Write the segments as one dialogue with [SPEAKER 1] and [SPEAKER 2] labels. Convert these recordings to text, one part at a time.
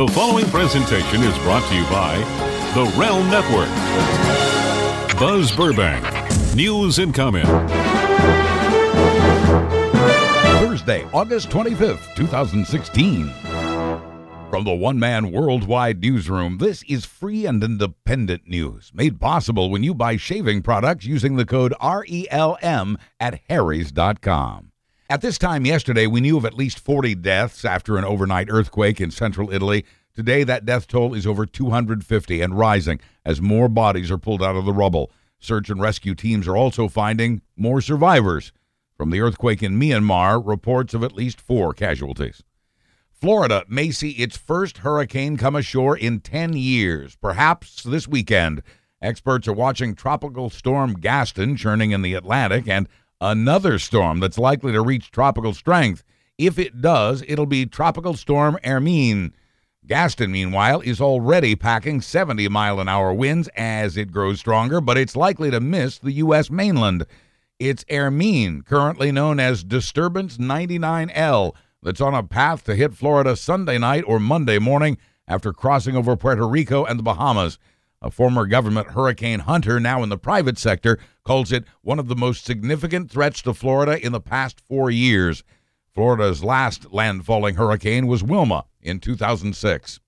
[SPEAKER 1] The following presentation is brought to you by The Realm Network. Buzz Burbank, news and comment.
[SPEAKER 2] Thursday, August 25th, 2016. From the one man worldwide newsroom, this is free and independent news made possible when you buy shaving products using the code RELM at Harry's.com. At this time yesterday, we knew of at least 40 deaths after an overnight earthquake in central Italy. Today, that death toll is over 250 and rising as more bodies are pulled out of the rubble. Search and rescue teams are also finding more survivors. From the earthquake in Myanmar, reports of at least four casualties. Florida may see its first hurricane come ashore in 10 years, perhaps this weekend. Experts are watching Tropical Storm Gaston churning in the Atlantic and another storm that's likely to reach tropical strength. If it does, it'll be Tropical Storm Hermine. Gaston, meanwhile, is already packing 70 mile an hour winds as it grows stronger, but it's likely to miss the U.S. mainland. It's Hermine, currently known as Disturbance 99L that's on a path to hit Florida Sunday night or Monday morning after crossing over Puerto Rico and the Bahamas. A former government hurricane hunter, now in the private sector, calls it one of the most significant threats to Florida in the past four years. Florida's last landfalling hurricane was Wilma in 2006.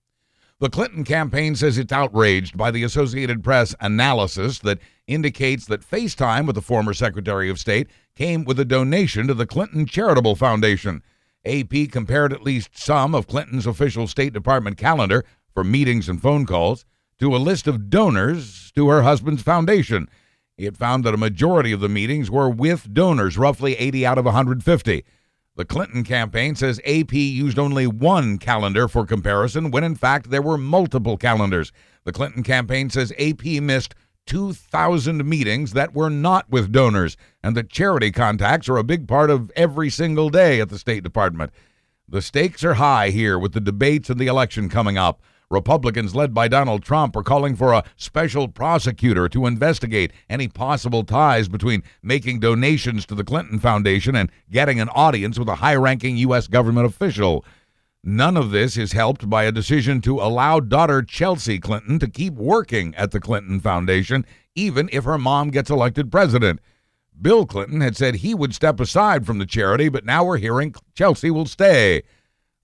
[SPEAKER 2] The Clinton campaign says it's outraged by the Associated Press analysis that indicates that FaceTime with the former Secretary of State came with a donation to the Clinton Charitable Foundation. AP compared at least some of Clinton's official State Department calendar for meetings and phone calls to a list of donors to her husband's foundation. It found that a majority of the meetings were with donors, roughly 80 out of 150. The Clinton campaign says AP used only one calendar for comparison when in fact there were multiple calendars. The Clinton campaign says AP missed 2,000 meetings that were not with donors, and that charity contacts are a big part of every single day at the State Department. The stakes are high here with the debates and the election coming up. Republicans led by Donald Trump are calling for a special prosecutor to investigate any possible ties between making donations to the Clinton Foundation and getting an audience with a high ranking U.S. government official. None of this is helped by a decision to allow daughter Chelsea Clinton to keep working at the Clinton Foundation, even if her mom gets elected president. Bill Clinton had said he would step aside from the charity, but now we're hearing Chelsea will stay.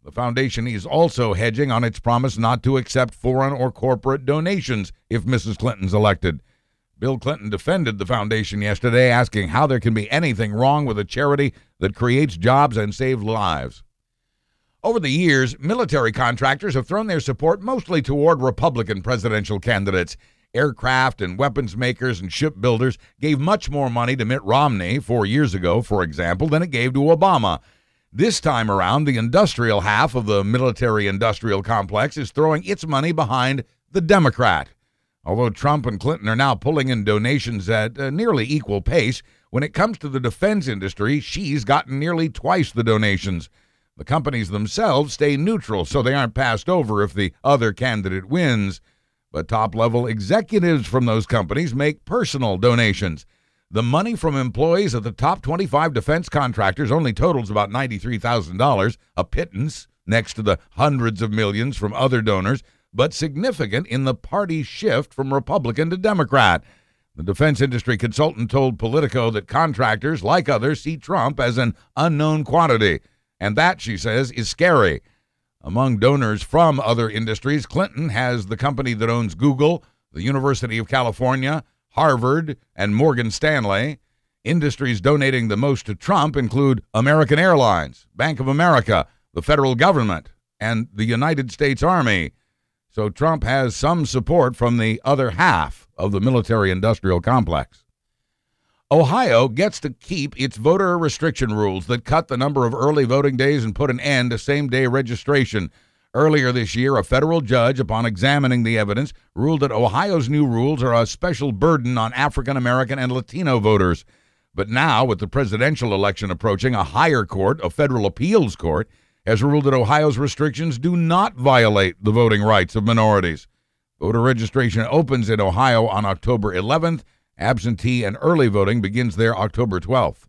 [SPEAKER 2] The foundation is also hedging on its promise not to accept foreign or corporate donations if Mrs. Clinton's elected. Bill Clinton defended the foundation yesterday, asking how there can be anything wrong with a charity that creates jobs and saves lives. Over the years, military contractors have thrown their support mostly toward Republican presidential candidates. Aircraft and weapons makers and shipbuilders gave much more money to Mitt Romney four years ago, for example, than it gave to Obama. This time around, the industrial half of the military industrial complex is throwing its money behind the Democrat. Although Trump and Clinton are now pulling in donations at a nearly equal pace, when it comes to the defense industry, she's gotten nearly twice the donations. The companies themselves stay neutral so they aren't passed over if the other candidate wins. But top level executives from those companies make personal donations. The money from employees of the top 25 defense contractors only totals about $93,000, a pittance next to the hundreds of millions from other donors, but significant in the party shift from Republican to Democrat. The defense industry consultant told Politico that contractors, like others, see Trump as an unknown quantity. And that, she says, is scary. Among donors from other industries, Clinton has the company that owns Google, the University of California, Harvard, and Morgan Stanley. Industries donating the most to Trump include American Airlines, Bank of America, the federal government, and the United States Army. So Trump has some support from the other half of the military industrial complex. Ohio gets to keep its voter restriction rules that cut the number of early voting days and put an end to same day registration. Earlier this year, a federal judge, upon examining the evidence, ruled that Ohio's new rules are a special burden on African American and Latino voters. But now, with the presidential election approaching, a higher court, a federal appeals court, has ruled that Ohio's restrictions do not violate the voting rights of minorities. Voter registration opens in Ohio on October 11th Absentee and early voting begins there October 12th.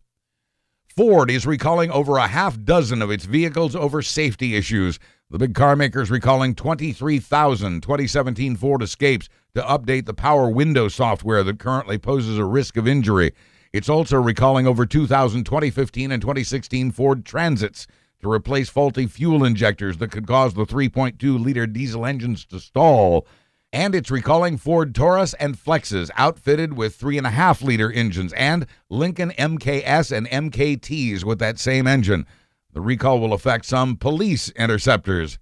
[SPEAKER 2] Ford is recalling over a half dozen of its vehicles over safety issues. The big car maker is recalling 23,000 2017 Ford Escapes to update the power window software that currently poses a risk of injury. It's also recalling over 2,000 2015 and 2016 Ford Transits to replace faulty fuel injectors that could cause the 3.2 liter diesel engines to stall. And it's recalling Ford Taurus and Flexes outfitted with 3.5 liter engines and Lincoln MKS and MKTs with that same engine. The recall will affect some police interceptors.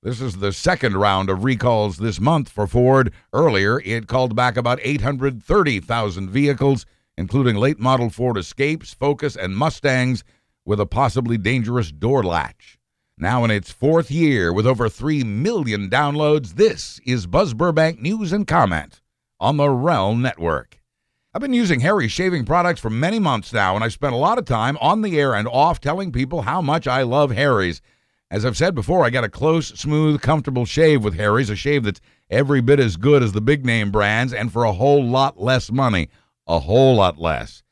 [SPEAKER 2] This is the second round of recalls this month for Ford. Earlier, it called back about 830,000 vehicles, including late model Ford Escapes, Focus, and Mustangs with a possibly dangerous door latch. Now in its fourth year with over 3 million downloads, this is Buzz Burbank News and Comment on the Realm Network. I've been using Harry's shaving products for many months now, and I've spent a lot of time on the air and off telling people how much I love Harry's. As I've said before, I got a close, smooth, comfortable shave with Harry's, a shave that's every bit as good as the big name brands and for a whole lot less money. A whole lot less.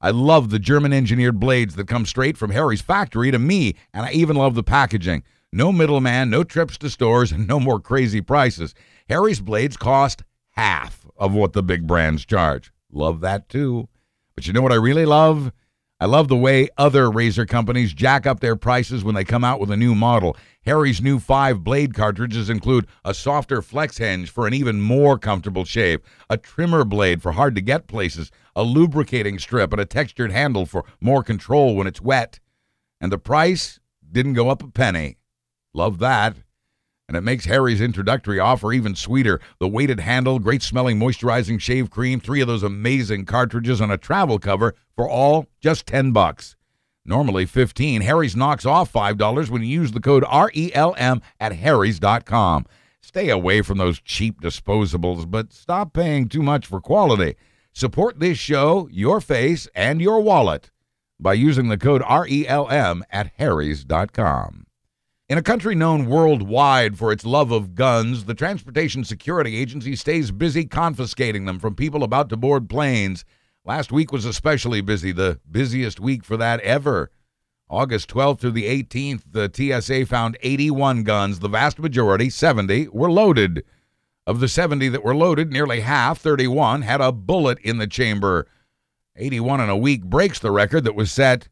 [SPEAKER 2] I love the German engineered blades that come straight from Harry's factory to me, and I even love the packaging. No middleman, no trips to stores, and no more crazy prices. Harry's blades cost half of what the big brands charge. Love that too. But you know what I really love? I love the way other razor companies jack up their prices when they come out with a new model. Harry's new five blade cartridges include a softer flex hinge for an even more comfortable shave, a trimmer blade for hard to get places, a lubricating strip, and a textured handle for more control when it's wet. And the price didn't go up a penny. Love that and it makes Harry's introductory offer even sweeter. The weighted handle, great smelling moisturizing shave cream, three of those amazing cartridges, and a travel cover for all just 10 bucks. Normally 15. Harry's knocks off $5 when you use the code RELM at harrys.com. Stay away from those cheap disposables, but stop paying too much for quality. Support this show, your face, and your wallet by using the code RELM at harrys.com. In a country known worldwide for its love of guns, the Transportation Security Agency stays busy confiscating them from people about to board planes. Last week was especially busy, the busiest week for that ever. August 12th through the 18th, the TSA found 81 guns. The vast majority, 70, were loaded. Of the 70 that were loaded, nearly half, 31, had a bullet in the chamber. 81 in a week breaks the record that was set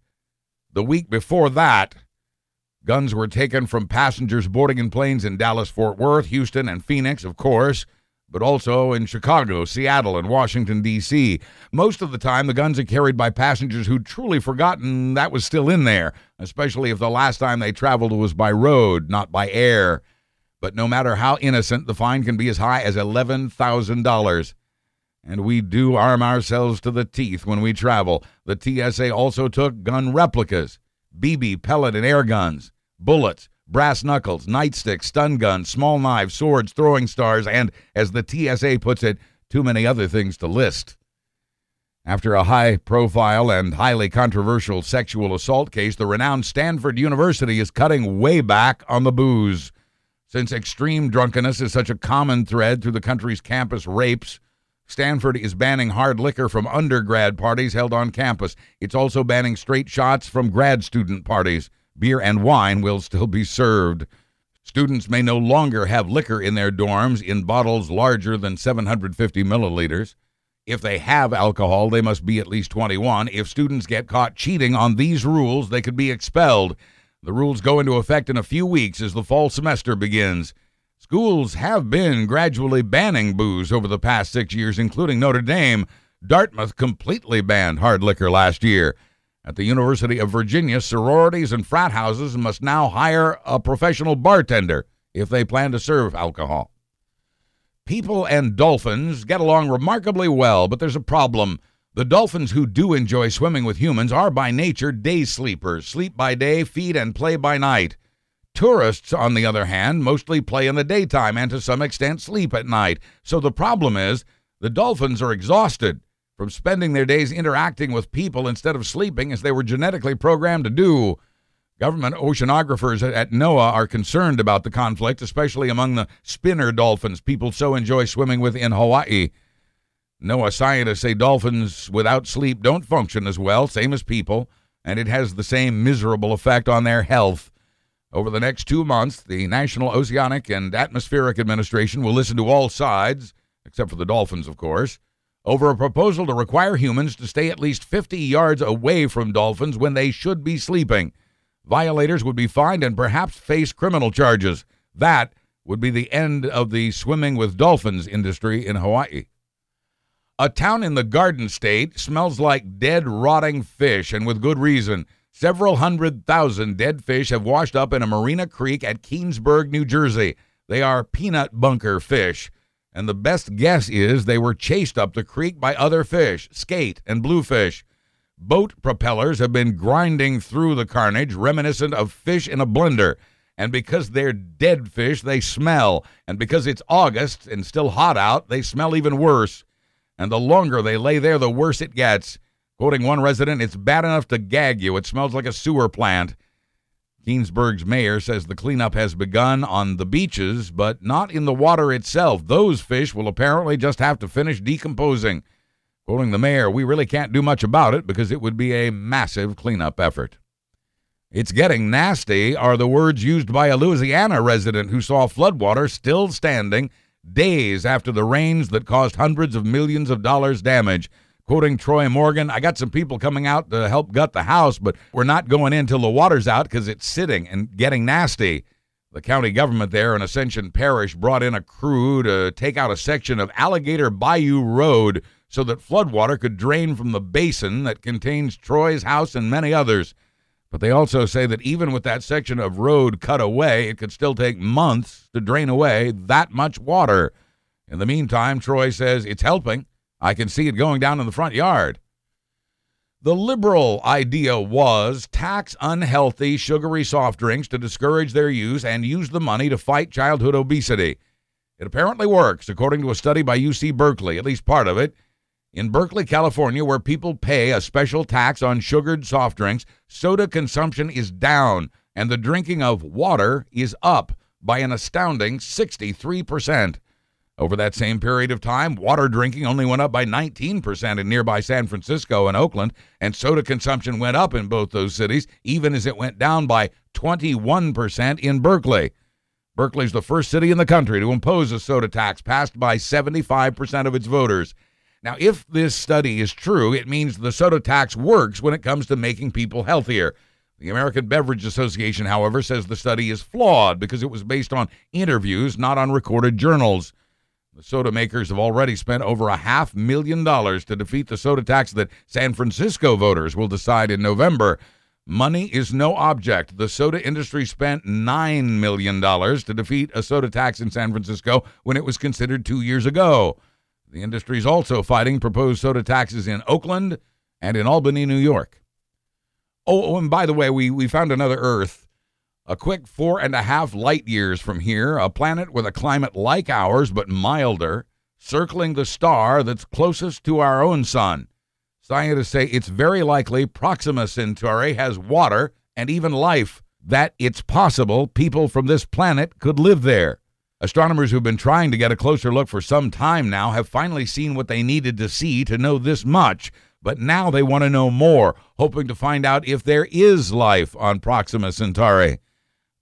[SPEAKER 2] the week before that. Guns were taken from passengers boarding in planes in Dallas, Fort Worth, Houston, and Phoenix, of course, but also in Chicago, Seattle, and Washington, D.C. Most of the time, the guns are carried by passengers who'd truly forgotten that was still in there, especially if the last time they traveled was by road, not by air. But no matter how innocent, the fine can be as high as $11,000. And we do arm ourselves to the teeth when we travel. The TSA also took gun replicas, BB, pellet, and air guns bullets, brass knuckles, nightsticks, stun guns, small knives, swords, throwing stars, and, as the TSA puts it, too many other things to list. After a high profile and highly controversial sexual assault case, the renowned Stanford University is cutting way back on the booze. Since extreme drunkenness is such a common thread through the country's campus rapes, Stanford is banning hard liquor from undergrad parties held on campus. It's also banning straight shots from grad student parties beer and wine will still be served. Students may no longer have liquor in their dorms in bottles larger than 750 milliliters. If they have alcohol, they must be at least 21. If students get caught cheating on these rules, they could be expelled. The rules go into effect in a few weeks as the fall semester begins. Schools have been gradually banning booze over the past six years, including Notre Dame. Dartmouth completely banned hard liquor last year. At the University of Virginia, sororities and frat houses must now hire a professional bartender if they plan to serve alcohol. People and dolphins get along remarkably well, but there's a problem. The dolphins who do enjoy swimming with humans are by nature day sleepers, sleep by day, feed and play by night. Tourists, on the other hand, mostly play in the daytime and to some extent sleep at night. So the problem is the dolphins are exhausted from spending their days interacting with people instead of sleeping as they were genetically programmed to do. Government oceanographers at NOAA are concerned about the conflict, especially among the spinner dolphins people so enjoy swimming with in Hawaii. NOAA scientists say dolphins without sleep don't function as well, same as people, and it has the same miserable effect on their health. Over the next two months, the National Oceanic and Atmospheric Administration will listen to all sides, except for the dolphins, of course, over a proposal to require humans to stay at least 50 yards away from dolphins when they should be sleeping. Violators would be fined and perhaps face criminal charges. That would be the end of the swimming with dolphins industry in Hawaii. A town in the Garden State smells like dead, rotting fish, and with good reason. Several hundred thousand dead fish have washed up in a marina creek at Keansburg, New Jersey. They are peanut bunker fish, and the best guess is they were chased up the creek by other fish, skate and bluefish. Boat propellers have been grinding through the carnage, reminiscent of fish in a blender. And because they're dead fish, they smell. And because it's August and still hot out, they smell even worse. And the longer they lay there, the worse it gets. Quoting one resident, it's bad enough to gag you. It smells like a sewer plant. Keansburg's mayor says the cleanup has begun on the beaches, but not in the water itself. Those fish will apparently just have to finish decomposing. Quoting the mayor, we really can't do much about it because it would be a massive cleanup effort. It's getting nasty are the words used by a Louisiana resident who saw floodwater still standing days after the rains that caused hundreds of millions of dollars damage. Quoting Troy Morgan, I got some people coming out to help gut the house, but we're not going in till the water's out because it's sitting and getting nasty. The county government there in Ascension Parish brought in a crew to take out a section of Alligator Bayou Road so that floodwater could drain from the basin that contains Troy's house and many others. But they also say that even with that section of road cut away, it could still take months to drain away that much water. In the meantime, Troy says it's helping. I can see it going down in the front yard. The liberal idea was tax unhealthy, sugary soft drinks to discourage their use and use the money to fight childhood obesity. It apparently works, according to a study by UC Berkeley, at least part of it. In Berkeley, California, where people pay a special tax on sugared soft drinks, soda consumption is down and the drinking of water is up by an astounding 63%. Over that same period of time, water drinking only went up by 19% in nearby San Francisco and Oakland, and soda consumption went up in both those cities, even as it went down by 21% in Berkeley. Berkeley's the first city in the country to impose a soda tax, passed by 75% of its voters. Now, if this study is true, it means the soda tax works when it comes to making people healthier. The American Beverage Association, however, says the study is flawed because it was based on interviews, not on recorded journals. The soda makers have already spent over a half million dollars to defeat the soda tax that San Francisco voters will decide in November. Money is no object. The soda industry spent $9 million to defeat a soda tax in San Francisco when it was considered two years ago. The industry is also fighting proposed soda taxes in Oakland and in Albany, New York. Oh, oh, and by the way, we, we found another Earth, a quick four and a half light years from here, a planet with a climate like ours but milder, circling the star that's closest to our own sun. Scientists say it's very likely Proxima Centauri has water and even life, that it's possible people from this planet could live there. Astronomers who've been trying to get a closer look for some time now have finally seen what they needed to see to know this much, but now they want to know more, hoping to find out if there is life on Proxima Centauri.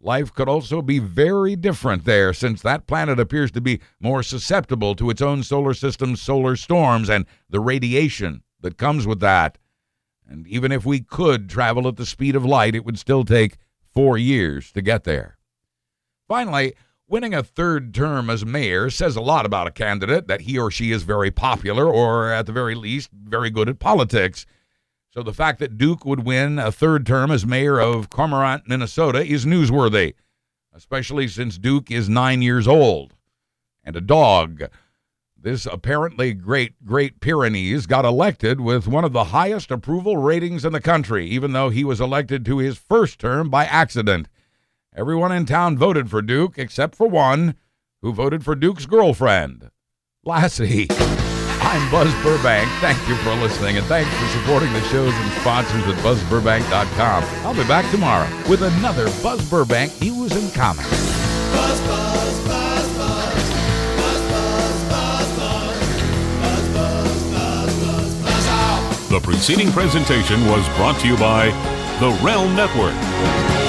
[SPEAKER 2] Life could also be very different there, since that planet appears to be more susceptible to its own solar system's solar storms and the radiation that comes with that. And even if we could travel at the speed of light, it would still take four years to get there. Finally, Winning a third term as mayor says a lot about a candidate that he or she is very popular or, at the very least, very good at politics. So the fact that Duke would win a third term as mayor of Cormorant, Minnesota is newsworthy, especially since Duke is nine years old and a dog. This apparently great, great Pyrenees got elected with one of the highest approval ratings in the country, even though he was elected to his first term by accident. Everyone in town voted for Duke except for one who voted for Duke's girlfriend, Lassie. I'm Buzz Burbank. Thank you for listening, and thanks for supporting the shows and sponsors at BuzzBurbank.com. I'll be back tomorrow with another Buzz Burbank news and comments. Buzz, buzz, buzz, buzz.
[SPEAKER 1] The preceding presentation was brought to you by The Realm Network.